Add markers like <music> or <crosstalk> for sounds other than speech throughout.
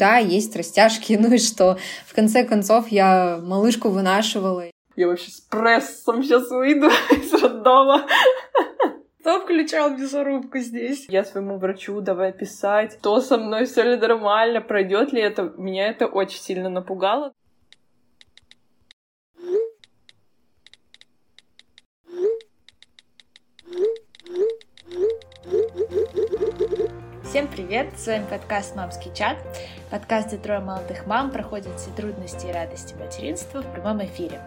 Да, есть растяжки, <laughs> ну и что? В конце концов, я малышку вынашивала. Я вообще с прессом сейчас выйду <laughs> из роддома. Кто включал мясорубку здесь? Я своему врачу давай писать, что со мной все ли нормально, пройдет ли это. Меня это очень сильно напугало. Всем привет! С вами подкаст «Мамский чат». Подкаст, где трое молодых мам проходят все трудности и радости материнства в прямом эфире.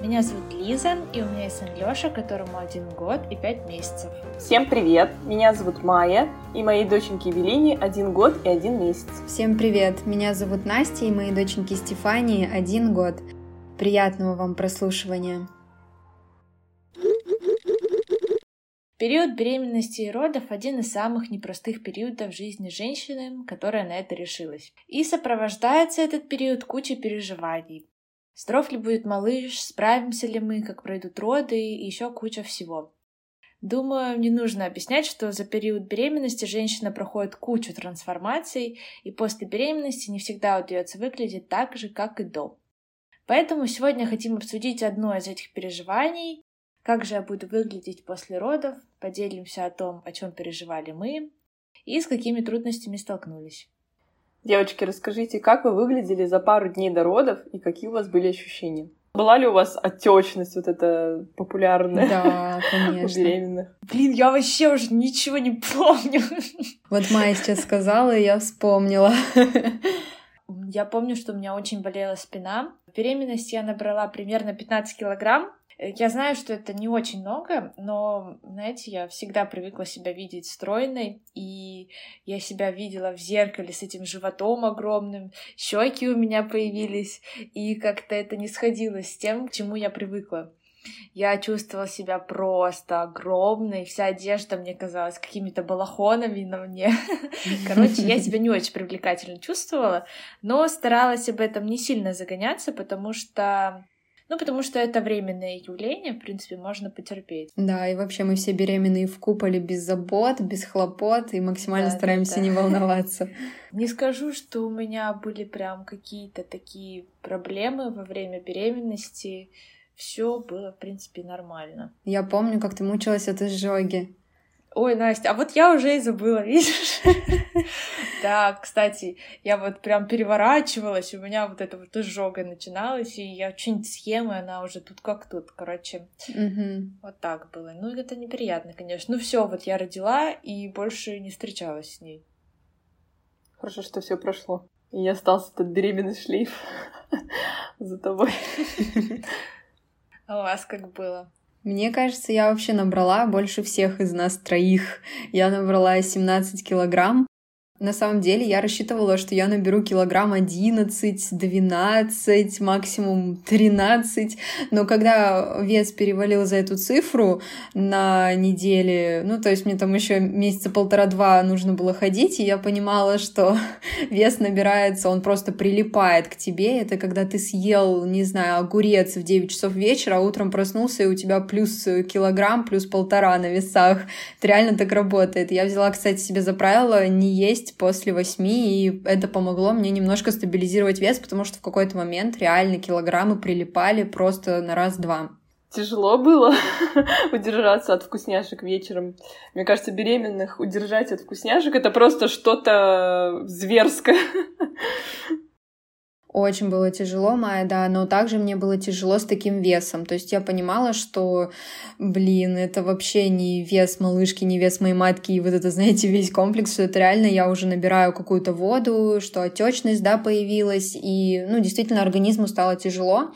Меня зовут Лиза, и у меня есть сын Лёша, которому один год и пять месяцев. Всем привет! Меня зовут Майя, и моей доченьке Евелине один год и один месяц. Всем привет! Меня зовут Настя, и моей доченьке Стефании один год. Приятного вам прослушивания! Период беременности и родов – один из самых непростых периодов жизни женщины, которая на это решилась. И сопровождается этот период кучей переживаний. Здоров ли будет малыш, справимся ли мы, как пройдут роды и еще куча всего. Думаю, не нужно объяснять, что за период беременности женщина проходит кучу трансформаций, и после беременности не всегда удается выглядеть так же, как и до. Поэтому сегодня хотим обсудить одно из этих переживаний как же я буду выглядеть после родов? Поделимся о том, о чем переживали мы и с какими трудностями столкнулись. Девочки, расскажите, как вы выглядели за пару дней до родов и какие у вас были ощущения? Была ли у вас отечность вот эта популярная? Да, <laughs> конечно. У беременных? Блин, я вообще уже ничего не помню. <laughs> Вот Майя сейчас сказала, и я вспомнила. Я помню, что у меня очень болела спина. В беременности я набрала примерно 15 килограмм, я знаю, что это не очень много, но, знаете, я всегда привыкла себя видеть стройной, и я себя видела в зеркале с этим животом огромным, щеки у меня появились, и как-то это не сходилось с тем, к чему я привыкла. Я чувствовала себя просто огромной, вся одежда мне казалась какими-то балахонами на мне. <laughs> Короче, я себя не очень привлекательно чувствовала, но старалась об этом не сильно загоняться, потому что ну, потому что это временное явление, в принципе, можно потерпеть. Да, и вообще мы все беременные в куполе без забот, без хлопот, и максимально да, стараемся да, да. не волноваться. <laughs> Не скажу, что у меня были прям какие-то такие проблемы во время беременности. Все было, в принципе, нормально. Я помню, как ты мучилась от изжоги. Ой, Настя, а вот я уже и забыла, видишь? <laughs> Да, кстати, я вот прям переворачивалась, у меня вот это вот изжога начиналась, и я что-нибудь съем, и она уже тут как тут, короче. Вот так было. Ну, это неприятно, конечно. Ну, все, вот я родила и больше не встречалась с ней. Хорошо, что все прошло. И не остался этот беременный шлейф <laughs> за тобой. <laughs> А у вас как было? Мне кажется, я вообще набрала больше всех из нас троих. Я набрала 17 килограмм. На самом деле я рассчитывала, что я наберу килограмм 11, 12, максимум 13, но когда вес перевалил за эту цифру на неделе, ну то есть мне там еще месяца полтора-два нужно было ходить, и я понимала, что <laughs> вес набирается, он просто прилипает к тебе. Это когда ты съел, не знаю, огурец в 9 часов вечера, а утром проснулся, и у тебя плюс килограмм, плюс полтора на весах. Это реально так работает. Я взяла, кстати, себе за правило не есть есть после восьми, и это помогло мне немножко стабилизировать вес, потому что в какой-то момент реально килограммы прилипали просто на раз-два. Тяжело было <laughs> удержаться от вкусняшек вечером. Мне кажется, беременных удержать от вкусняшек это просто что-то зверское. <laughs> Очень было тяжело, Майя, да, но также мне было тяжело с таким весом. То есть я понимала, что, блин, это вообще не вес малышки, не вес моей матки, и вот это, знаете, весь комплекс, что это реально я уже набираю какую-то воду, что отечность, да, появилась, и, ну, действительно, организму стало тяжело,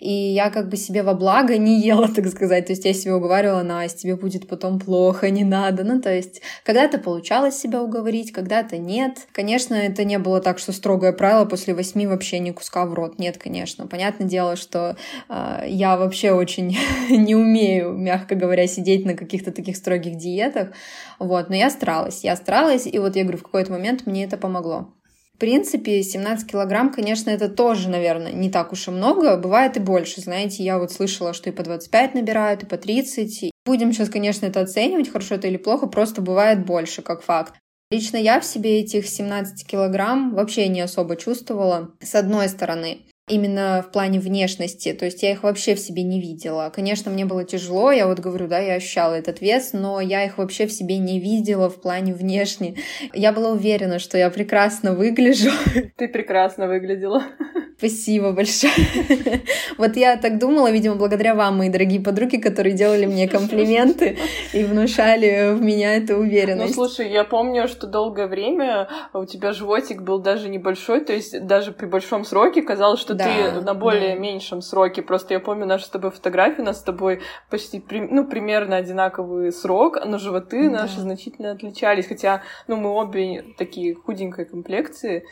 и я как бы себе во благо не ела, <laughs> так сказать. То есть я себе уговаривала, Настя, тебе будет потом плохо, не надо. Ну, то есть когда-то получалось себя уговорить, когда-то нет. Конечно, это не было так, что строгое правило после восьми вообще ни куска в рот. Нет, конечно. Понятное дело, что э, я вообще очень <laughs> не умею, мягко говоря, сидеть на каких-то таких строгих диетах. Вот, но я старалась. Я старалась, и вот я говорю, в какой-то момент мне это помогло. В принципе, 17 килограмм, конечно, это тоже, наверное, не так уж и много. Бывает и больше. Знаете, я вот слышала, что и по 25 набирают, и по 30. Будем сейчас, конечно, это оценивать, хорошо это или плохо, просто бывает больше, как факт. Лично я в себе этих 17 килограмм вообще не особо чувствовала. С одной стороны, именно в плане внешности, то есть я их вообще в себе не видела. Конечно, мне было тяжело, я вот говорю, да, я ощущала этот вес, но я их вообще в себе не видела в плане внешне. Я была уверена, что я прекрасно выгляжу. <laughs> Ты прекрасно выглядела. <laughs> Спасибо большое. <laughs> Вот я так думала, видимо, благодаря вам, мои дорогие подруги, которые делали мне комплименты и внушали в меня эту уверенность. Ну, слушай, я помню, что долгое время у тебя животик был даже небольшой, то есть даже при большом сроке казалось, что да, ты на более да. меньшем сроке. Просто я помню нашу с тобой фотографию, у нас с тобой почти, ну, примерно одинаковый срок, но животы да. наши значительно отличались, хотя, ну, мы обе такие худенькой комплекции,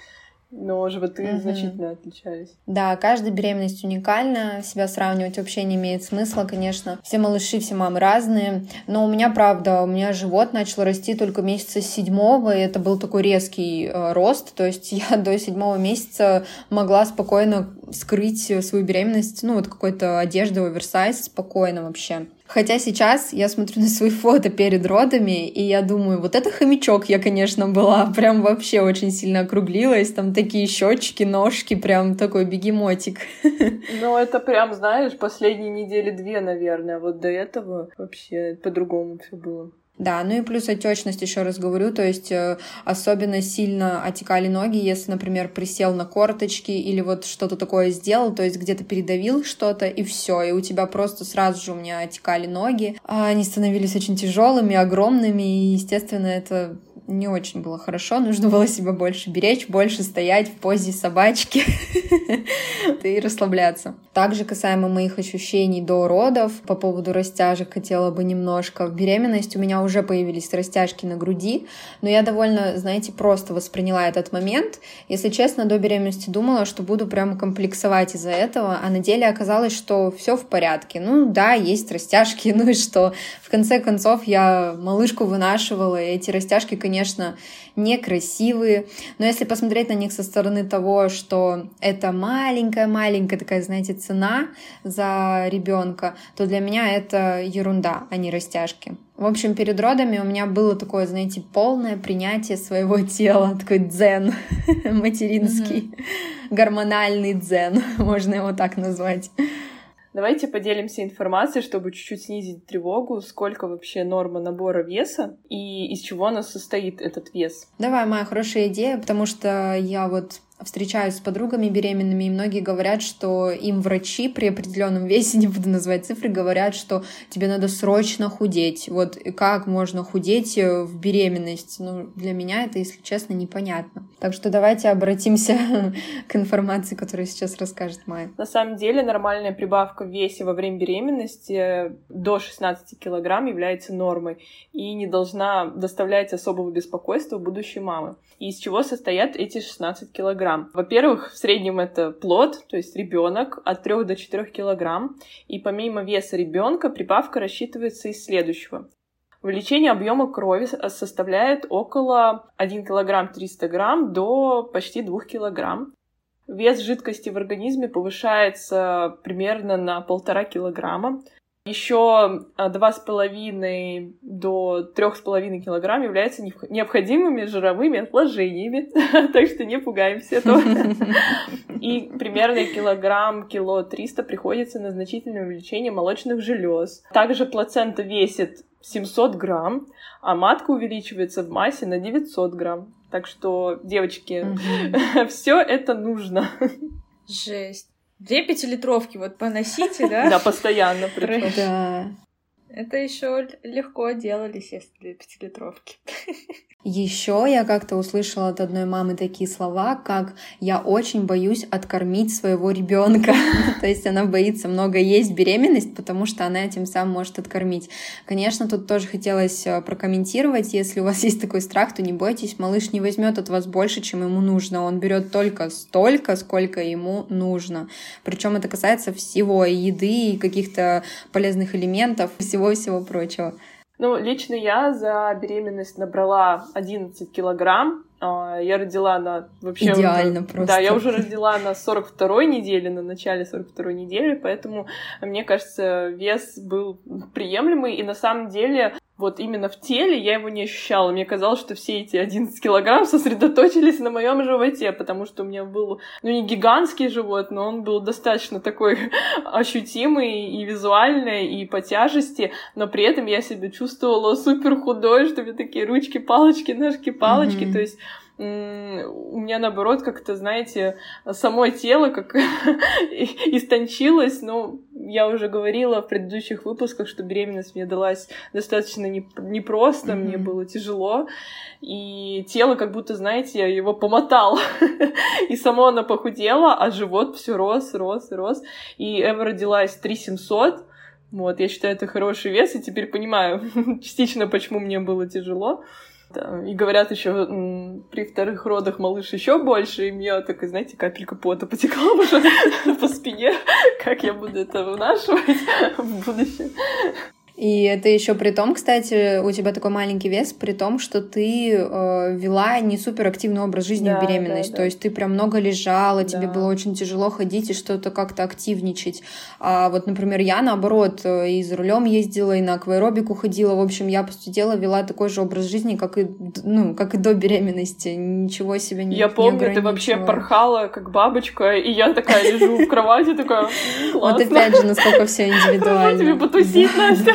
но животы угу. значительно отличались. Да, каждая беременность уникальна, себя сравнивать вообще не имеет смысла, конечно. Все малыши, все мамы разные, но у меня, правда, у меня живот начал расти только месяца седьмого, и это был такой резкий э, рост, то есть <laughs> я до седьмого месяца могла спокойно скрыть свою беременность, ну, вот какой-то одеждой оверсайз спокойно вообще. Хотя сейчас я смотрю на свои фото перед родами, и я думаю, вот это хомячок я, конечно, была. <laughs> Прям вообще очень сильно округлилась. Там такие щечки, ножки, прям такой бегемотик. <laughs> Ну, это прям, знаешь, последние недели две, наверное. Вот до этого вообще по-другому все было. Да, ну и плюс отечность, еще раз говорю, то есть э, особенно сильно отекали ноги, если, например, присел на корточки или вот что-то такое сделал, то есть где-то передавил что-то и все, и у тебя просто сразу же у меня отекали ноги, а они становились очень тяжелыми, огромными, и, естественно, это не очень было хорошо, нужно было себя больше беречь, больше стоять в позе собачки <laughs> и расслабляться. Также касаемо моих ощущений до родов, по поводу растяжек хотела бы немножко. В беременность у меня уже появились растяжки на груди, но я довольно, знаете, просто восприняла этот момент. Если честно, до беременности думала, что буду прямо комплексовать из-за этого, а на деле оказалось, что все в порядке. Ну да, есть растяжки, <laughs> ну и что? В конце концов, я малышку вынашивала, и эти растяжки, конечно, конечно, некрасивые, но если посмотреть на них со стороны того, что это маленькая-маленькая такая, знаете, цена за ребенка, то для меня это ерунда, а не растяжки. В общем, перед родами у меня было такое, знаете, полное принятие своего <laughs> тела, такой дзен <laughs> материнский, гормональный дзен, <laughs> можно его так назвать. Давайте поделимся информацией, чтобы чуть-чуть снизить тревогу, сколько вообще норма набора веса и из чего она состоит, этот вес. Давай, моя хорошая идея, потому что я вот встречаюсь с подругами беременными, и многие говорят, что им врачи при определенном весе, <laughs> не буду называть цифры, говорят, что тебе надо срочно худеть. Вот как можно худеть э, в беременность? Ну, для меня это, если честно, непонятно. Так что давайте обратимся <laughs> к информации, которую сейчас расскажет Майя. На самом деле нормальная прибавка в весе во время беременности э, до 16 килограмм является нормой и не должна доставлять особого беспокойства будущей мамы. И из чего состоят эти 16 килограмм? Килограмм. Во-первых, в среднем это плод, то есть ребенок от 3 до 4 килограмм. И помимо веса ребенка прибавка рассчитывается из следующего. Увеличение объема крови составляет около 1 килограмм 300 грамм до почти 2 килограмм. Вес жидкости в организме повышается примерно на полтора килограмма. Еще а, два с половиной до трех с половиной килограмм являются необходимыми жировыми отложениями, <laughs> так что не пугаемся этого. <laughs> И примерно килограмм, кило триста приходится на значительное увеличение молочных желез. Также плацента весит 700 грамм, а матка увеличивается в массе на 900 грамм. Так что, девочки, <laughs> все это нужно. Жесть. Две пятилитровки вот поносите, да? Да, постоянно. Да. Это еще легко делались, если пятилитровки. <laughs> Еще я как-то услышала от одной мамы такие слова, как «я очень боюсь откормить своего ребенка». <laughs> То есть она боится много есть беременность, потому что она этим сам может откормить. Конечно, тут тоже хотелось э, прокомментировать, если у вас <laughs> есть такой страх, то не бойтесь, малыш не возьмет от вас больше, чем ему нужно. Он берет только столько, сколько ему нужно. Причем это касается всего, и еды, и каких-то полезных элементов, всего-всего прочего. Ну, лично я за беременность набрала 11 килограмм. А, я родила на вообще... Идеально уже, просто. Да, я уже родила на 42-й неделе, на начале 42-й недели, поэтому, мне кажется, вес был приемлемый. И на самом деле вот именно в теле я его не ощущала. Мне казалось, что все эти 11 килограмм сосредоточились на моем животе, потому что у меня был, ну, не гигантский живот, но он был достаточно такой <laughs> ощутимый и визуально, и по тяжести, но при этом я себя чувствовала супер худой, что у меня такие ручки-палочки, ножки-палочки, mm-hmm. то есть у меня наоборот как-то, знаете, само тело как <laughs> истончилось, но я уже говорила в предыдущих выпусках, что беременность мне далась достаточно непросто, mm-hmm. мне было тяжело, и тело как будто, знаете, я его помотал, <laughs> и само оно похудело, а живот все рос, рос, рос, и Эва родилась 3700, вот, я считаю, это хороший вес, и теперь понимаю <laughs> частично, почему мне было тяжело. Да. И говорят еще при вторых родах малыш еще больше, и мне так, знаете, капелька пота потекла уже <laughs> по спине, как я буду это вынашивать <laughs> в будущем. И это еще при том, кстати, у тебя такой маленький вес, при том, что ты э, вела не супер активный образ жизни да, в беременность. Да, да. То есть ты прям много лежала, да. тебе было очень тяжело ходить и что-то как-то активничать. А вот, например, я наоборот э, и за рулем ездила, и на акваэробику ходила. В общем, я, по сути дела, вела такой же образ жизни, как и, ну, как и до беременности. Ничего себе не Я помню, не ты вообще порхала, как бабочка, и я такая лежу в кровати, такая, Вот опять же, насколько все <laughs> индивидуально. Тебе потусить, Настя.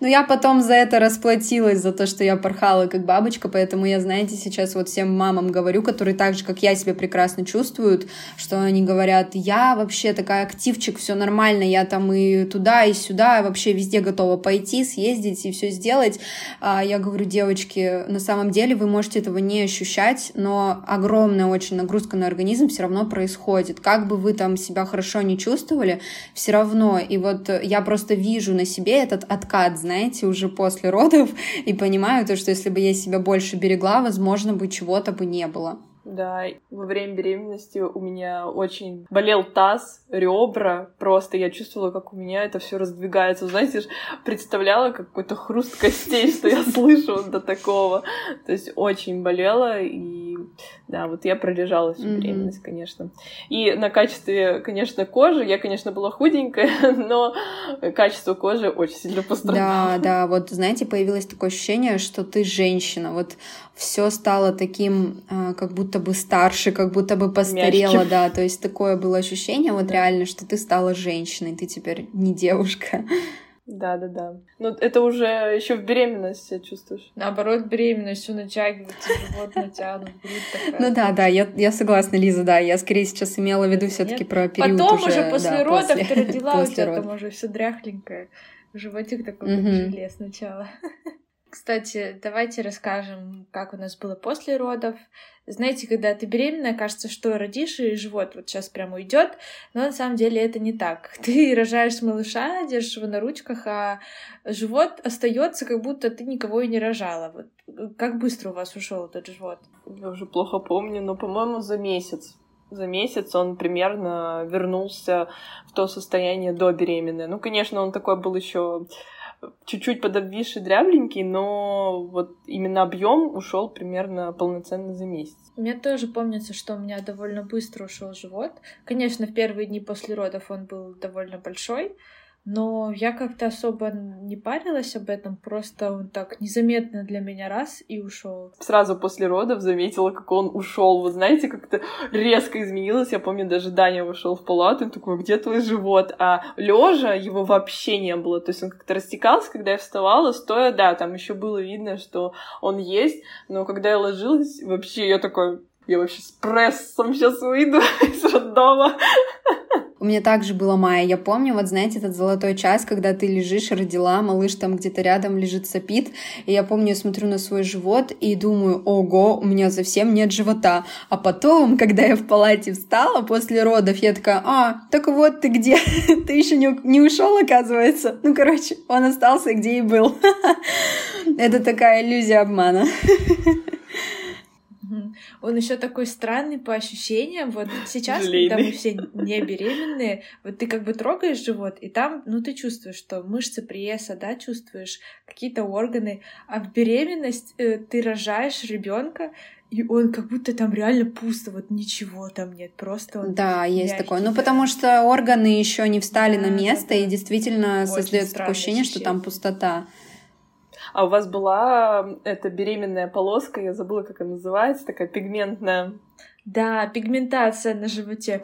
Но я потом за это расплатилась, за то, что я порхала как бабочка, поэтому я, знаете, сейчас вот всем мамам говорю, которые так же, как я, себя прекрасно чувствуют, что они говорят, я вообще такая активчик, все нормально, я там и туда, и сюда, вообще везде готова пойти, съездить и все сделать. А я говорю, девочки, на самом деле вы можете этого не ощущать, но огромная очень нагрузка на организм все равно происходит. Как бы вы там себя хорошо не чувствовали, все равно. И вот я просто вижу на себе этот откат, знаете, уже после родов, <laughs> и понимаю то, что если бы я себя больше берегла, возможно, бы чего-то бы не было. Да, во время беременности у меня очень болел таз, ребра, просто я чувствовала, как у меня это все раздвигается. Знаете, представляла какой-то хруст костей, что я <laughs> слышу до такого. То есть очень болело, и да, вот я пролежала всю беременность, конечно. И на качестве, конечно, кожи, я, конечно, была худенькая, <laughs> но качество кожи очень сильно пострадало. Да, да, вот, знаете, появилось такое ощущение, что ты женщина. Вот все стало таким, а, как будто бы старше, как будто бы постарела, Мягче. да, то есть такое было ощущение вот да. реально, что ты стала женщиной, ты теперь не девушка. Да, да, да. Ну, это уже еще в беременности чувствуешь. Наоборот, беременность все натягивается, живот натянут, грудь такая. Ну да, да, я, я согласна, Лиза, да. Я скорее сейчас имела в виду все-таки про период Потом уже, уже после да, родов после, ты родила, <laughs> у тебя там уже все дряхленькое. Животик такой, как желе сначала. <laughs> Кстати, давайте расскажем, как у нас было после родов. Знаете, когда ты беременная, кажется, что родишь, и живот вот сейчас прям уйдет, но на самом деле это не так. <laughs> Ты рожаешь малыша, держишь его на ручках, а живот остается, как будто ты никого и не рожала. Вот как быстро у вас ушел этот живот? Я уже плохо помню, но, по-моему, за месяц за месяц он примерно вернулся в то состояние до беременной. Ну, конечно, он такой был еще чуть-чуть подобвисший, дрябленький, но вот именно объем ушел примерно полноценно за месяц. Мне тоже помнится, что у меня довольно быстро ушел живот. Конечно, в первые дни после родов он был довольно большой, но я как-то особо не парилась об этом, просто он так незаметно для меня раз и ушел. Сразу после родов заметила, как он ушел. Вы знаете, как-то резко изменилось. Я помню, даже Даня вышел в палату и такой, где твой живот? А лежа его вообще не было. То есть он как-то растекался, когда я вставала, стоя, да, там еще было видно, что он есть, но когда я ложилась, вообще я такой, я вообще с прессом сейчас выйду <laughs> из роддома. У меня также было мая. Я помню, вот знаете, этот золотой час, когда ты лежишь, родила, малыш там где-то рядом лежит, сопит. И я помню, я смотрю на свой живот и думаю, ого, у меня совсем нет живота. А потом, когда я в палате встала после родов, я такая, а, так вот ты где? <laughs> ты еще не, не ушел, оказывается. Ну, короче, он остался где и был. <laughs> Это такая иллюзия обмана. <laughs> Он еще такой странный по ощущениям. Вот сейчас, Желейный. когда мы все не беременные, вот ты как бы трогаешь живот, и там, ну, ты чувствуешь, что мышцы пресса, да, чувствуешь какие-то органы. А в беременность э, ты рожаешь ребенка, и он как будто там реально пусто, вот ничего там нет, просто он Да, есть такое. Ну, потому что органы еще не встали Да, на место, да, и да. действительно Очень создается такое странное ощущение, что там ощущение. пустота. А у вас была эта беременная полоска, я забыла, как она называется, такая пигментная. Да, пигментация на животе.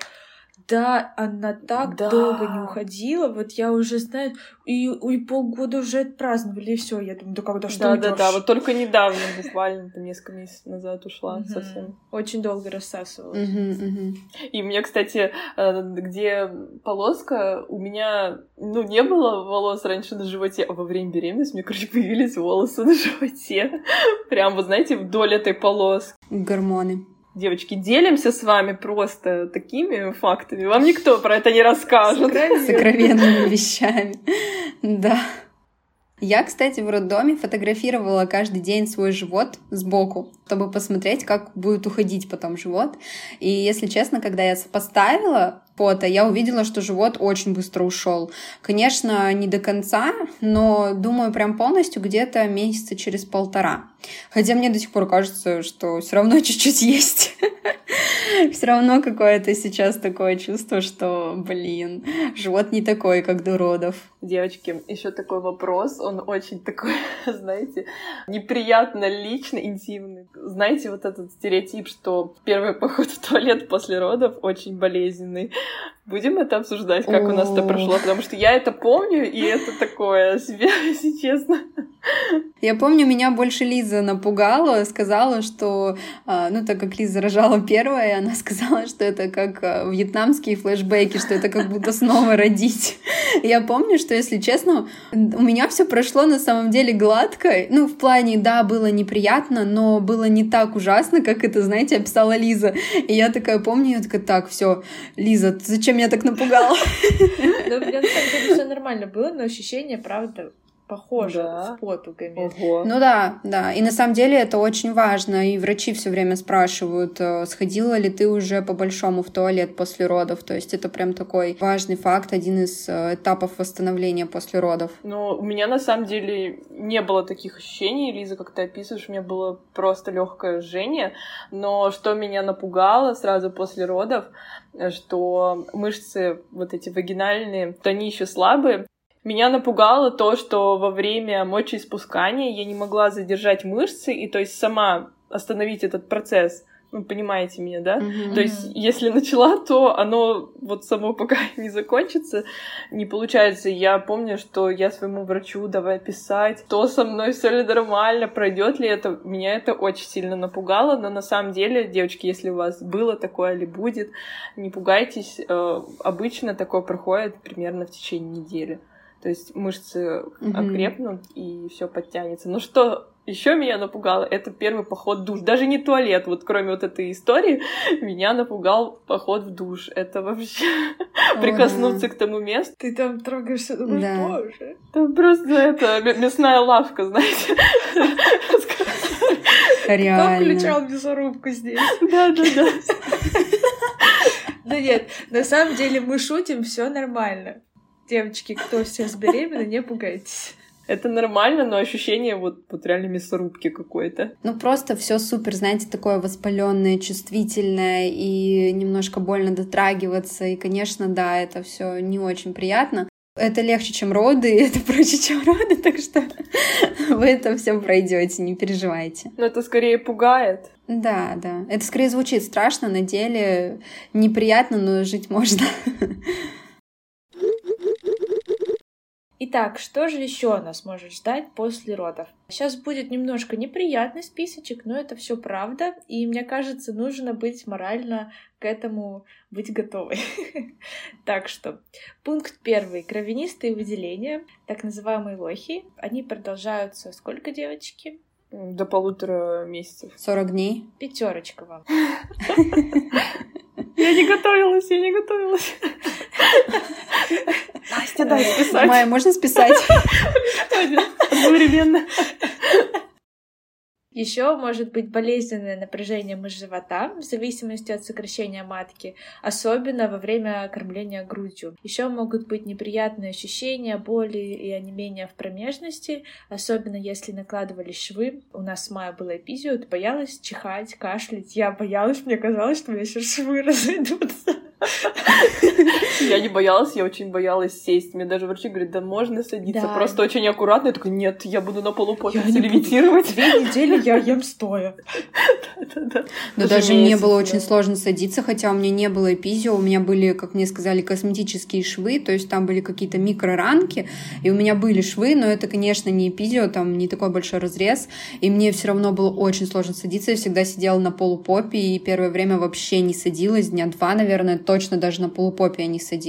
Да, она так Да. долго не уходила. Вот я уже знаю, и, и полгода уже отпраздновали, и все. Я думаю, да когда что Да, да, да. Вот только недавно, буквально там несколько месяцев назад ушла Мгм. совсем. Очень долго рассасывалась. Мгм, мгм. И меня, кстати, э, где полоска, у меня, ну, не было волос раньше на животе, а во время беременности у меня, короче, появились волосы на животе. <laughs> Прям, вот знаете, вдоль этой полоски. Гормоны. Девочки, делимся с вами просто такими фактами. Вам никто про это не расскажет. сокровенными <laughs> вещами. Да. Я, кстати, в роддоме фотографировала каждый день свой живот сбоку, чтобы посмотреть, как будет уходить потом живот. И, если честно, когда я сопоставила фото, я увидела, что живот очень быстро ушел. Конечно, не до конца, но, думаю, прям полностью где-то месяца через полтора. Хотя мне до сих пор кажется, что все равно <laughs> чуть-чуть есть. <laughs> Все равно какое-то сейчас такое чувство, что, блин, живот не такой, как до родов. Девочки, еще такой вопрос, он очень такой, <laughs> знаете, неприятно личный, интимный. Знаете, вот этот стереотип, что первый <laughs> поход в туалет после родов очень болезненный. Будем это обсуждать, как у нас это прошло, потому что я это помню, и это такое себе, <laughs> если честно. Я помню, меня больше Лиза напугала, сказала, что, а, ну, так как Лиза рожала первая, она <laughs> сказала, что это как а, вьетнамские флешбеки, что это как будто снова <laughs> родить. Я помню, что, если честно, у меня все прошло на самом деле гладко. Ну, в плане, да, было неприятно, но было не так ужасно, как это, знаете, описала Лиза. И я такая помню, я такая, так, все, Лиза, ты меня так напугала? <laughs> Да, у меня на самом деле все нормально было, но ощущение, правда, похоже Да. с фотогами. Ого. Ну да, да. И на самом деле это очень важно. И врачи все время спрашивают, э, сходила ли ты уже по большому в туалет после родов. То есть это прям такой важный факт, один из э, этапов восстановления после родов. Но у меня на самом деле не было таких ощущений, Лиза, как ты описываешь, у меня было просто легкое жжение. Но что меня напугало сразу после родов, э, что мышцы вот эти вагинальные, то они еще слабые. Меня напугало то, что во время мочеиспускания я не могла задержать мышцы и то есть сама остановить этот процесс. Ну, понимаете меня, да? Мгм. То есть, если начала, то оно вот само пока <laughs> не закончится, не получается. Я помню, что я своему врачу давай писать, то со мной все ли нормально, пройдет ли это. Меня это очень сильно напугало, но на самом деле, девочки, если у вас было такое или будет, не пугайтесь. Э, Обычно такое проходит примерно в течение недели. То есть мышцы Мгм. окрепнут и все подтянется. Но что еще меня напугало, это первый поход в душ. Даже не туалет, вот кроме вот этой истории, <laughs> меня напугал поход в душ. Это вообще <laughs> О, прикоснуться да. к тому месту. Ты там трогаешься, думаешь, Да. боже. Там просто это мясная лавка, знаете. <laughs> Кто Реально. включал мясорубку здесь? Да, да, да. Да нет, на самом деле мы шутим, все нормально. Девочки, кто сейчас беременна, не пугайтесь. Это нормально, но ощущение вот, вот реально мясорубки какой-то. Ну, просто все супер, знаете, такое воспаленное, чувствительное и немножко больно дотрагиваться. И, конечно, да, это все не очень приятно. Это легче, чем роды, и <laughs> это проще, чем роды, так что <laughs> вы это все пройдете, не переживайте. Но это скорее пугает. Да, да. Это скорее звучит страшно, на деле неприятно, но жить можно. <laughs> Итак, что же еще нас может ждать после родов? Сейчас будет немножко неприятный списочек, но это все правда, и мне кажется, нужно быть морально к этому быть готовой. <laughs> Так что, пункт первый. Кровянистые выделения, так называемые лохи, они продолжаются сколько, девочки? До полутора месяцев. 40 дней. Пятерочка вам. <laughs> Я не готовилась, я не готовилась. Настя, дай списать. Майя, можно списать? Одновременно. Еще может быть болезненное напряжение мышц живота в зависимости от сокращения матки, особенно во время кормления грудью. Еще могут быть неприятные ощущения, боли и онемения в промежности, особенно если накладывались швы. У нас с Майей было эпизио, боялась чихать, кашлять. Я боялась, мне казалось, что у меня сейчас швы <laughs> разойдутся. Я не боялась, я очень боялась сесть. Мне даже врачи говорят, да можно садиться, да. просто очень аккуратно. Я такой, нет, я буду на полупоперце левитировать. Две недели я ем стоя. Но даже мне было очень сложно садиться, хотя у меня не было эпизио, у меня были, как мне сказали, косметические швы, то есть там были какие-то микроранки, и у меня были швы, но это, конечно, не эпизио, там не такой большой разрез, и мне все равно было очень сложно садиться, я всегда сидела на полупопе, и первое время вообще не садилась, дня два, наверное, точно даже на полупопе я не садилась.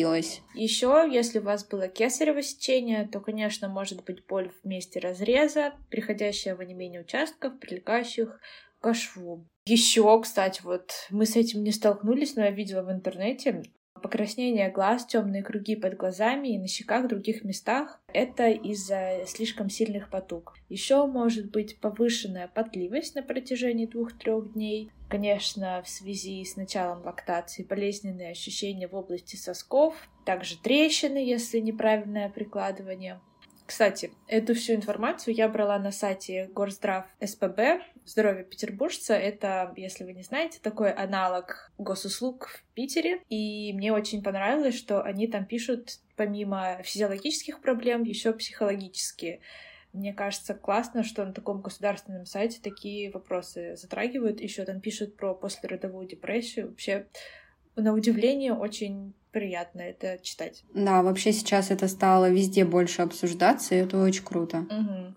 Еще, если у вас было кесарево сечение, то, конечно, может быть боль в месте разреза, приходящая в онемение участков, прилегающих к шву. Еще, кстати, вот мы с этим не столкнулись, но я видела в интернете покраснение глаз, темные круги под глазами и на щеках в других местах. Это из-за слишком сильных потуг. Еще может быть повышенная потливость на протяжении двух-трех дней. Конечно, в связи с началом лактации болезненные ощущения в области сосков, также трещины, если неправильное прикладывание. Кстати, эту всю информацию я брала на сайте Горздрав СПБ «Здоровье петербуржца». Это, если вы не знаете, такой аналог госуслуг в Питере. И мне очень понравилось, что они там пишут помимо физиологических проблем еще психологические. Мне кажется, классно, что на таком государственном сайте такие вопросы затрагивают. Еще там пишут про послеродовую депрессию. Вообще, на удивление, очень приятно это читать. Да, вообще сейчас это стало везде больше обсуждаться, и это очень круто. Угу.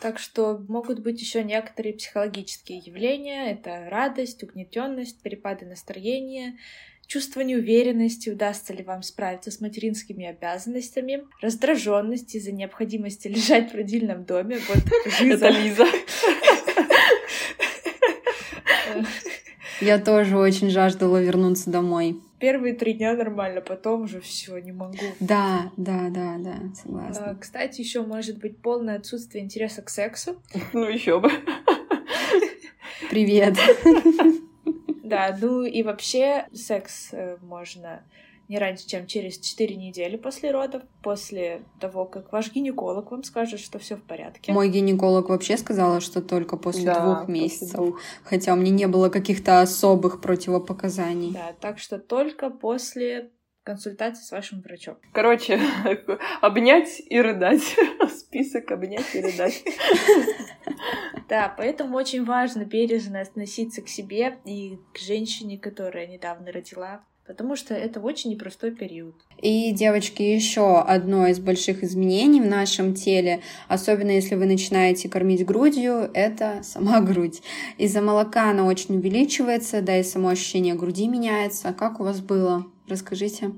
Так что могут быть еще некоторые психологические явления. Это радость, угнетенность, перепады настроения, чувство неуверенности, удастся ли вам справиться с материнскими обязанностями, раздраженность из-за необходимости лежать в родильном доме. Вот <laughs> Это Лиза. Я тоже очень жаждала вернуться домой. Первые три дня нормально, потом уже все, не могу. Да, да, да, да, согласна. А, кстати, еще может быть полное отсутствие интереса к сексу. <laughs> Ну еще бы. <laughs> Привет. Да, ну и вообще секс э, можно не раньше, чем через 4 недели после родов, после того, как ваш гинеколог вам скажет, что все в порядке. Мой гинеколог вообще сказала, что только после да, двух месяцев, после двух. хотя у меня не было каких-то особых противопоказаний. Да, так что только после консультации с вашим врачом. Короче, <laughs> обнять и рыдать. <laughs> Список обнять и рыдать. <laughs> Да, поэтому очень важно бережно относиться к себе и к женщине, которая недавно родила потому что это очень непростой период. И, девочки, еще одно из больших изменений в нашем теле, особенно если вы начинаете кормить грудью, это сама <laughs> грудь. Из-за молока она очень увеличивается, да и само ощущение груди меняется. Как у вас было? Расскажите.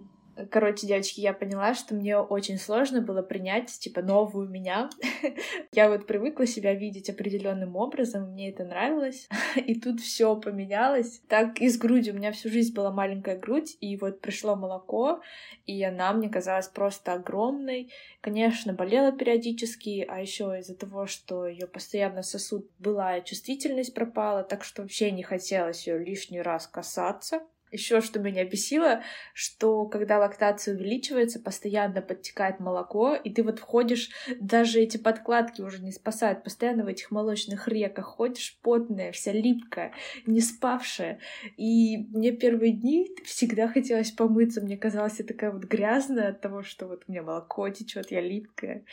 Короче, девочки, я поняла, что мне очень сложно было принять, типа, новую меня. <laughs> я вот привыкла себя видеть определенным образом, мне это нравилось. <laughs> и тут все поменялось. Так и с грудью. У меня всю жизнь была маленькая грудь, и вот пришло молоко, и она мне казалась просто огромной. Конечно, болела периодически, а еще из-за того, что ее постоянно сосуд была, чувствительность пропала, так что вообще не хотелось ее лишний раз касаться. Еще что меня бесило, что когда лактация увеличивается, постоянно подтекает молоко, и ты вот входишь, даже эти подкладки уже не спасают, постоянно в этих молочных реках ходишь потная, вся липкая, не спавшая. И мне первые дни всегда хотелось помыться, мне казалось, я такая вот грязная от того, что вот у меня молоко течет, я липкая.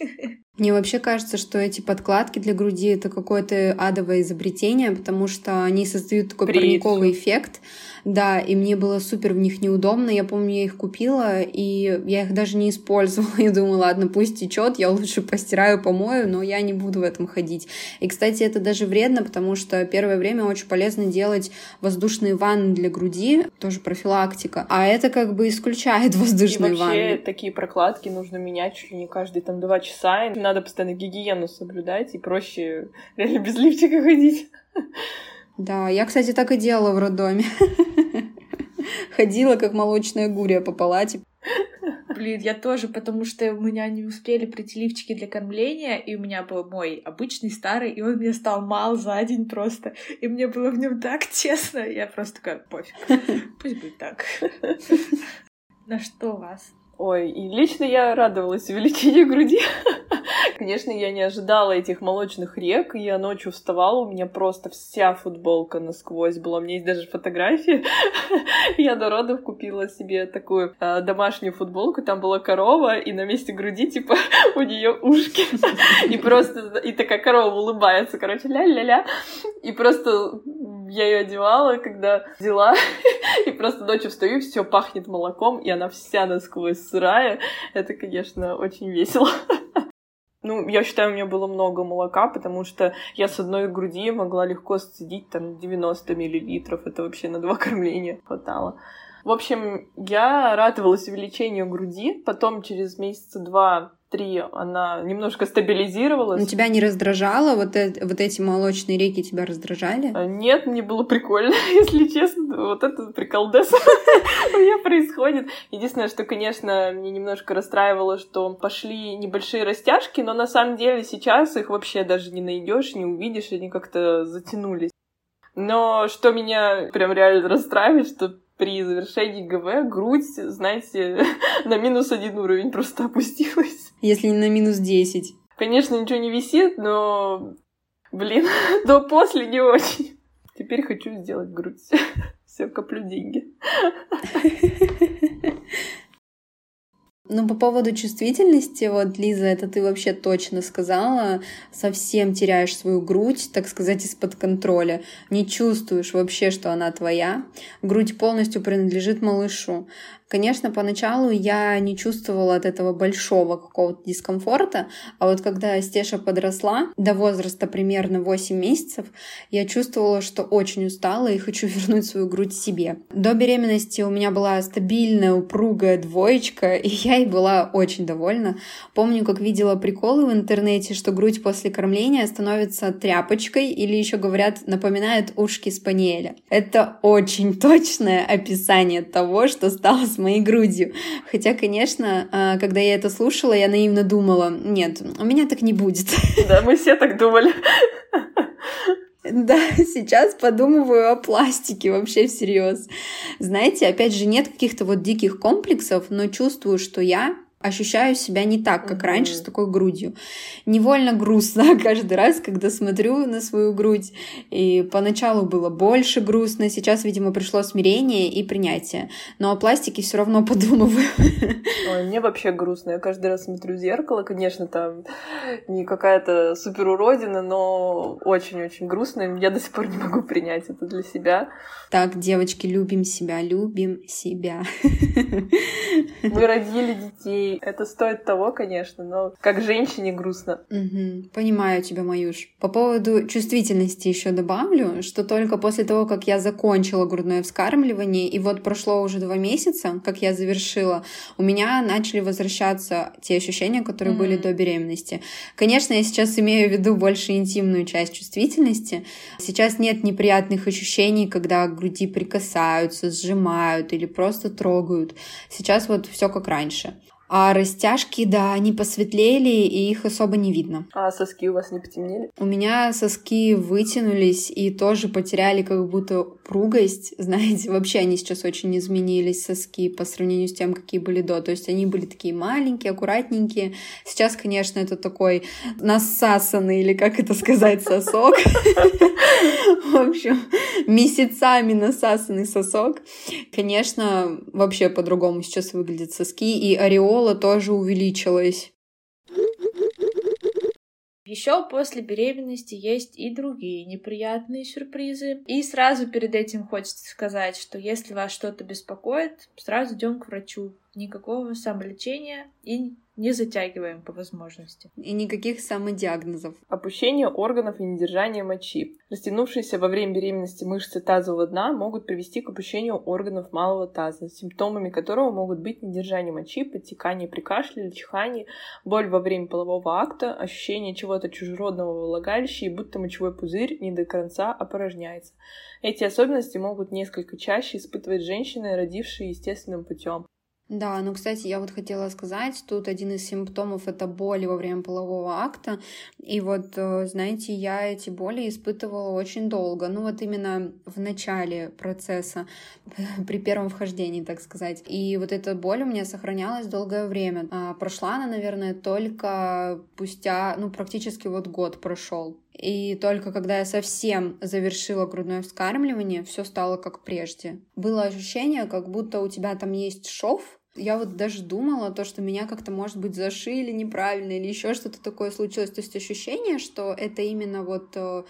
<laughs> Мне вообще кажется, что эти подкладки для груди это какое-то адовое изобретение, потому что они создают такой Привет. парниковый эффект. Да, и мне было супер в них неудобно. Я помню, я их купила, и я их даже не использовала. <laughs> Я думаю, ладно, пусть течет, я лучше постираю, помою, но я не буду в этом ходить. И, кстати, это даже вредно, потому что первое время очень полезно делать воздушные ванны для груди, тоже профилактика. А это как бы исключает <laughs> воздушные и вообще, ванны. такие прокладки нужно менять чуть ли не каждые там два часа. И надо постоянно гигиену соблюдать, и проще <laughs> реально без лифчика ходить. Да, я, кстати, так и делала в роддоме. <laughs> Ходила, как молочная гурия по палате. Блин, я тоже, потому что у меня не успели прийти лифчики для кормления, и у меня был мой обычный старый, и он мне стал мал за день просто. И мне было в нем так тесно. Я просто такая, пофиг, <laughs> пусть будет так. <laughs> На что вас? Ой, и лично я радовалась увеличению груди. <laughs> Конечно, я не ожидала этих молочных рек. Я ночью вставала, у меня просто вся футболка насквозь была. У меня есть даже фотографии. <laughs> Я до родов купила себе такую э, домашнюю футболку. Там была корова, и на месте груди, типа, <laughs> у нее ушки. И просто, и такая корова улыбается, короче, ля-ля-ля. И просто я ее одевала, когда взяла, <laughs> и просто ночью встаю, все пахнет молоком, и она вся насквозь сырая. Это, конечно, очень весело. <laughs> Ну, я считаю, у меня было много молока, потому что я с одной груди могла легко сцедить там 90 миллилитров. Это вообще на два <laughs> кормления хватало. В общем, я радовалась увеличению груди. Потом через месяца два три она немножко стабилизировалась. Но тебя не раздражало? Вот, это, вот эти молочные реки тебя раздражали? А, нет, мне было прикольно, <laughs> если честно. Вот это приколдес <laughs> у меня происходит. Единственное, что, конечно, мне немножко расстраивало, что пошли небольшие растяжки, но на самом деле сейчас их вообще даже не найдешь, не увидишь, они как-то затянулись. Но что меня прям реально расстраивает, что при завершении ГВ грудь, знаете, <laughs> на минус один уровень просто опустилась. Если не на минус десять. Конечно, ничего не висит, но, блин, <laughs> до после не очень. Теперь хочу сделать грудь. <laughs> Все, коплю деньги. <laughs> Ну, по поводу чувствительности, вот, Лиза, это ты вообще точно сказала, совсем теряешь свою грудь, так сказать, из-под контроля, не чувствуешь вообще, что она твоя, грудь полностью принадлежит малышу. Конечно, поначалу я не чувствовала от этого большого какого-то дискомфорта, а вот когда Стеша подросла, до возраста примерно 8 месяцев, я чувствовала, что очень устала и хочу <laughs> вернуть свою грудь себе. До беременности у меня была стабильная, упругая двоечка, <laughs> и я ей была очень довольна. Помню, как видела приколы в интернете, что грудь после кормления становится тряпочкой или еще говорят, напоминает ушки спаниеля. Это очень точное описание того, что стало с моей грудью. Хотя, конечно, а, когда я это слушала, я наивно думала, нет, у меня так не будет. Да, мы все так думали. Да, сейчас подумываю о пластике вообще всерьез. Знаете, опять же, нет каких-то вот диких комплексов, но чувствую, что я ощущаю себя не так, как mm-hmm. раньше, с такой грудью. Невольно грустно <laughs> каждый раз, когда смотрю на свою грудь. И поначалу было больше грустно, сейчас, видимо, пришло смирение и принятие. Но о пластике все равно подумываю. <laughs> Ой, мне вообще грустно. Я каждый раз смотрю в зеркало, конечно, там не какая-то супер уродина, но очень-очень грустно. Я до сих пор не могу принять это для себя. Так, девочки, любим себя, любим себя. <laughs> Мы родили детей, это стоит того, конечно, но как женщине грустно. Угу. Понимаю тебя, Маюш. По поводу чувствительности еще добавлю, что только после того, как я закончила грудное вскармливание, и вот прошло уже два месяца, как я завершила, у меня начали возвращаться те ощущения, которые mm были до беременности. Конечно, я сейчас имею в виду больше интимную часть чувствительности. Сейчас нет неприятных ощущений, когда к груди прикасаются, сжимают или просто трогают. Сейчас вот все как раньше. А растяжки, да, они посветлели, и их особо не видно. А соски у вас не потемнели? У меня соски вытянулись и тоже потеряли как будто пругость. <laughs> Знаете, вообще они сейчас очень изменились, соски, по сравнению с тем, какие были до. То есть они были такие маленькие, аккуратненькие. Сейчас, конечно, это такой насасанный, или как это сказать, сосок. <laughs> В общем, месяцами насасанный сосок. Конечно, вообще по-другому сейчас выглядят соски. И ореола тоже увеличилась. Еще после беременности есть и другие неприятные сюрпризы. И сразу перед этим хочется сказать, что если вас что-то беспокоит, сразу идем к врачу. Никакого самолечения и не затягиваем по возможности. И никаких самодиагнозов. Опущение органов и недержание мочи. Растянувшиеся во время беременности мышцы тазового дна могут привести к опущению органов малого таза, симптомами которого могут быть недержание мочи, подтекание при кашле или чихании, боль во время полового акта, ощущение чего-то чужеродного во влагалище и будто мочевой пузырь не до конца опорожняется. Эти особенности могут несколько чаще испытывать женщины, родившие естественным путем. Да, ну, кстати, я вот хотела сказать, тут один из симптомов — это боли во время полового акта, и вот, э, знаете, я эти боли испытывала очень долго, ну, вот именно в начале процесса, <laughs> при первом вхождении, так сказать, и вот эта боль у меня сохранялась долгое время. А прошла она, наверное, только спустя, ну, практически вот год прошел. И только когда я совсем завершила грудное вскармливание, все стало как прежде. Было ощущение, как будто у тебя там есть шов, я вот даже думала, то, что меня как-то, может быть, зашили неправильно или еще что-то такое случилось. То есть ощущение, что это именно вот э,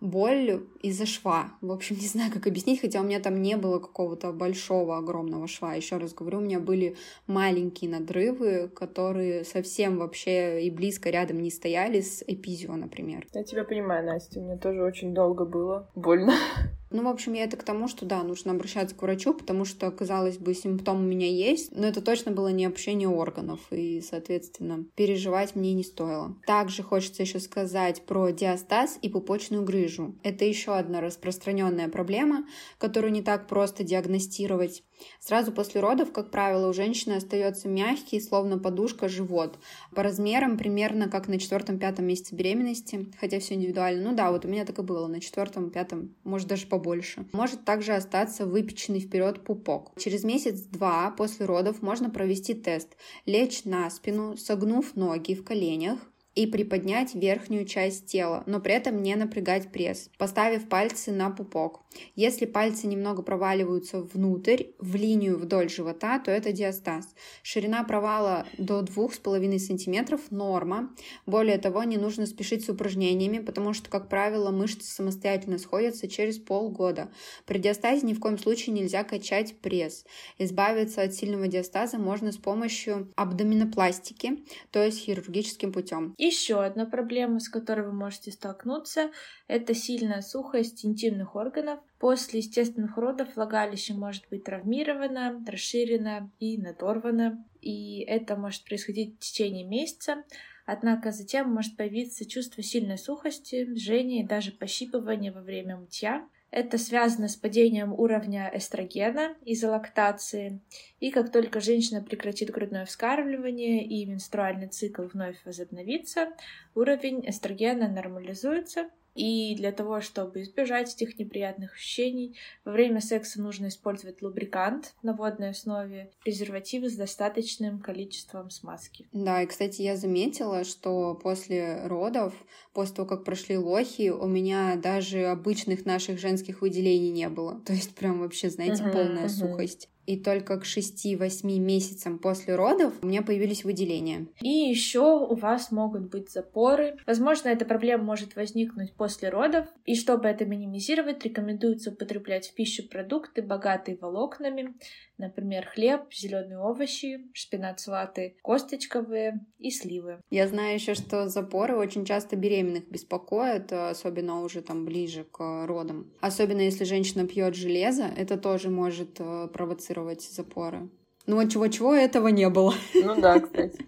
боль из-за шва. В общем, <laughs> не знаю, как объяснить, хотя у меня там не было какого-то большого, огромного шва. Еще раз говорю, у меня были маленькие надрывы, которые совсем вообще и близко рядом не стояли с эпизио, например. Я тебя понимаю, Настя, мне тоже очень долго было больно. <laughs> Ну, в общем, я это к тому, что да, нужно обращаться к врачу, потому что, казалось бы, симптом у меня есть, но это точно было не общение органов, и, соответственно, переживать мне не стоило. Также хочется еще сказать про диастаз и пупочную грыжу. Это еще одна распространенная проблема, которую не так просто диагностировать. Сразу после родов, как правило, у женщины остается мягкий, словно подушка, живот. По размерам примерно как на четвертом-пятом месяце беременности, хотя все индивидуально. Ну да, вот у меня так и было, на четвертом-пятом, может даже побольше. Может также остаться выпеченный вперед пупок. Через месяц-два после родов можно провести тест. Лечь на спину, согнув ноги в коленях, и приподнять верхнюю часть тела, но при этом не напрягать пресс, поставив пальцы на пупок. Если пальцы немного проваливаются внутрь, в линию вдоль живота, то это диастаз. Ширина провала до 2,5 см – норма. Более того, не нужно спешить с упражнениями, потому что, как правило, мышцы самостоятельно сходятся через полгода. При диастазе ни в коем случае нельзя качать пресс. Избавиться от сильного диастаза можно с помощью абдоминопластики, то есть хирургическим путем. Еще одна проблема, с которой вы можете столкнуться, это сильная сухость интимных органов. После естественных родов влагалище может быть травмировано, расширено и надорвано. И это может происходить в течение месяца. Однако затем может появиться чувство сильной сухости, жжения и даже пощипывания во время мытья. Это связано с падением уровня эстрогена из-за лактации. И как только женщина прекратит грудное вскармливание и менструальный цикл вновь возобновится, уровень эстрогена нормализуется, и для того, чтобы избежать этих неприятных ощущений, во время секса нужно использовать лубрикант на водной основе, презервативы с достаточным количеством смазки. Да, и, кстати, я заметила, что после родов, после того, как прошли лохи, у меня даже обычных наших женских выделений не было. То есть прям вообще, знаете, uh-huh, полная uh-huh. сухость и только к 6-8 месяцам после родов у меня появились выделения. И еще у вас могут быть запоры. Возможно, эта проблема может возникнуть после родов. И чтобы это минимизировать, рекомендуется употреблять в пищу продукты, богатые волокнами, например, хлеб, зеленые овощи, шпинат салаты, косточковые и сливы. Я знаю еще, что запоры очень часто беременных беспокоят, особенно уже там ближе к родам. Особенно если женщина пьет железо, это тоже может э, провоцировать запоры. Ну вот чего-чего этого не было. Ну да, кстати.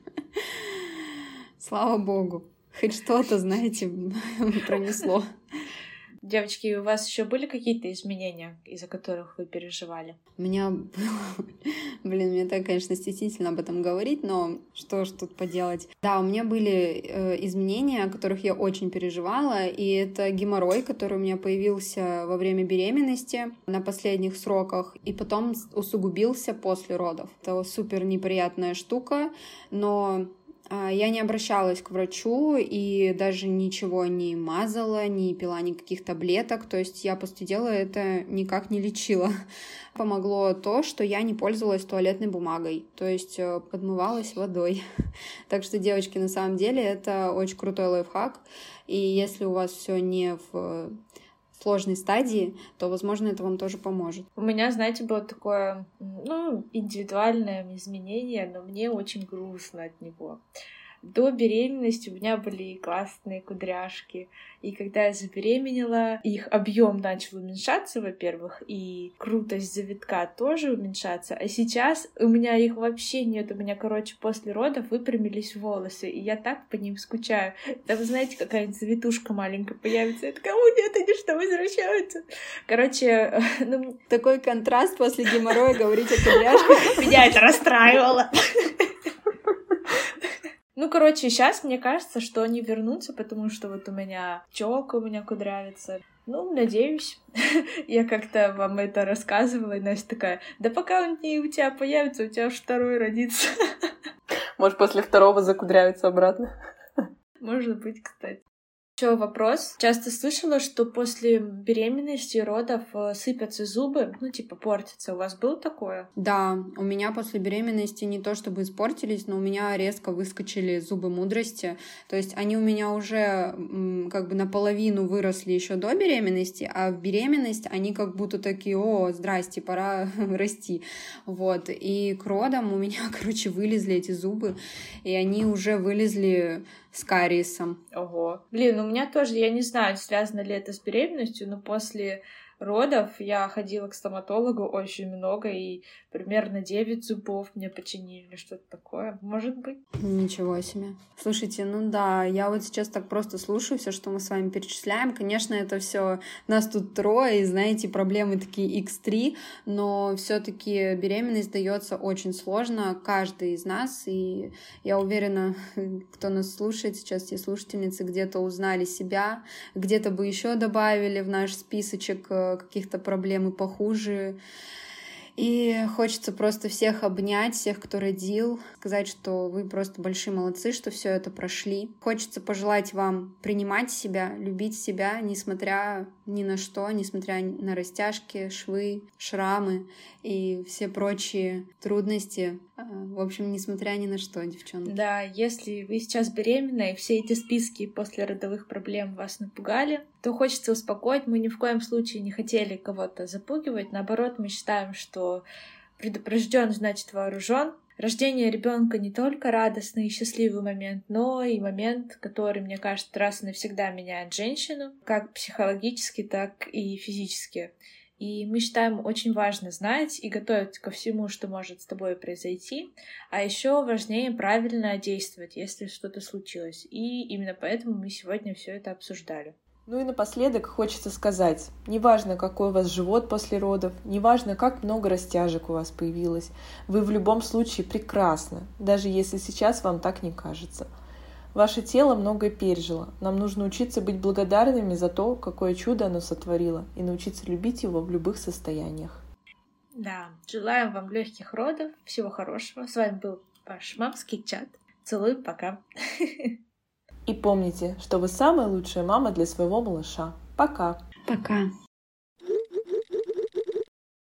Слава богу. Хоть что-то, знаете, <laughs> пронесло. Девочки, у вас еще были какие-то изменения, из-за которых вы переживали? У меня было... <laughs> Блин, мне так, конечно, стеснительно об этом говорить, но что ж тут поделать. Да, у меня были э, изменения, о которых я очень переживала, и это геморрой, который у меня появился во время беременности на последних сроках, и потом усугубился после родов. Это супер неприятная штука, но я не обращалась к врачу и даже ничего не мазала, не пила никаких таблеток, то есть я после дела это никак не лечила. <laughs> Помогло то, что я не пользовалась туалетной бумагой, то есть э, подмывалась водой. <laughs> Так что, девочки, на самом деле это очень крутой лайфхак, и если у вас все не в сложной стадии, то, возможно, это вам тоже поможет. У меня, знаете, было такое, ну, индивидуальное изменение, но мне очень грустно от него. До беременности у меня были классные кудряшки. И когда я забеременела, их объем начал уменьшаться, во-первых, и крутость завитка тоже уменьшаться. А сейчас у меня их вообще нет. У меня, короче, после родов выпрямились волосы, и я так по ним скучаю. Там, знаете, какая-нибудь завитушка маленькая появится. Я такая, о, нет, они что, возвращаются? Короче, <laughs> ну... Такой контраст после геморроя говорить о кудряшках. <laughs> Меня это расстраивало. <laughs> Ну, короче, сейчас мне кажется, что они вернутся, потому что вот у меня челка у меня кудрявится. Ну, надеюсь. <laughs> Я как-то вам это рассказывала, и Настя такая, да пока он не у тебя появится, у тебя второй родится. <laughs> Может, после второго закудрявится обратно? Может быть, кстати. Еще вопрос. Часто слышала, что после беременности и родов э, сыпятся зубы, ну, типа, портятся. У вас было такое? Да, у меня после беременности не то чтобы испортились, но у меня резко выскочили зубы мудрости. То есть они у меня уже как бы наполовину выросли еще до беременности, а в беременность они как будто такие, о, здрасте, пора <laughs> расти. Вот. И к родам у меня, <laughs> короче, вылезли эти зубы, и они уже вылезли с кариесом. Ого. Блин, у меня тоже, я не знаю, связано ли это с беременностью, но после родов я ходила к стоматологу очень много, и примерно 9 зубов мне починили, что-то такое, может быть. Ничего себе. Слушайте, ну да, я вот сейчас так просто слушаю все, что мы с вами перечисляем. Конечно, это все нас тут трое, и знаете, проблемы такие x3, но все-таки беременность дается очень сложно каждый из нас, и я уверена, <laughs> кто нас слушает сейчас, те слушательницы где-то узнали себя, где-то бы еще добавили в наш списочек э, каких-то проблем и похуже. И хочется просто всех обнять, всех, кто родил, сказать, что вы просто большие молодцы, что все это прошли. Хочется пожелать вам принимать себя, любить себя, несмотря ни на что, несмотря на растяжки, швы, шрамы и все прочие трудности. А, в общем, несмотря ни на что, девчонки. Да, если вы сейчас беременна, и все эти списки после родовых проблем вас напугали, то хочется успокоить. Мы ни в коем случае не хотели кого-то запугивать. Наоборот, мы считаем, что предупрежден значит вооружен. Рождение ребенка не только радостный и счастливый момент, но и момент, который, мне кажется, раз и навсегда меняет женщину, как психологически, так и физически. И мы считаем очень важно знать и готовить ко всему, что может с тобой произойти, а еще важнее правильно действовать, если что-то случилось. И именно поэтому мы сегодня все это обсуждали. Ну и напоследок хочется сказать, неважно, какой у вас живот после родов, неважно, как много растяжек у вас появилось, вы в любом случае прекрасны, даже если сейчас вам так не кажется. Ваше тело многое пережило. Нам нужно учиться быть благодарными за то, какое чудо оно сотворило, и научиться любить его в любых состояниях. Да, желаем вам легких родов, всего хорошего. С вами был ваш мамский чат. Целую, пока. <laughs> И помните, что вы самая лучшая мама для своего малыша. Пока. Пока.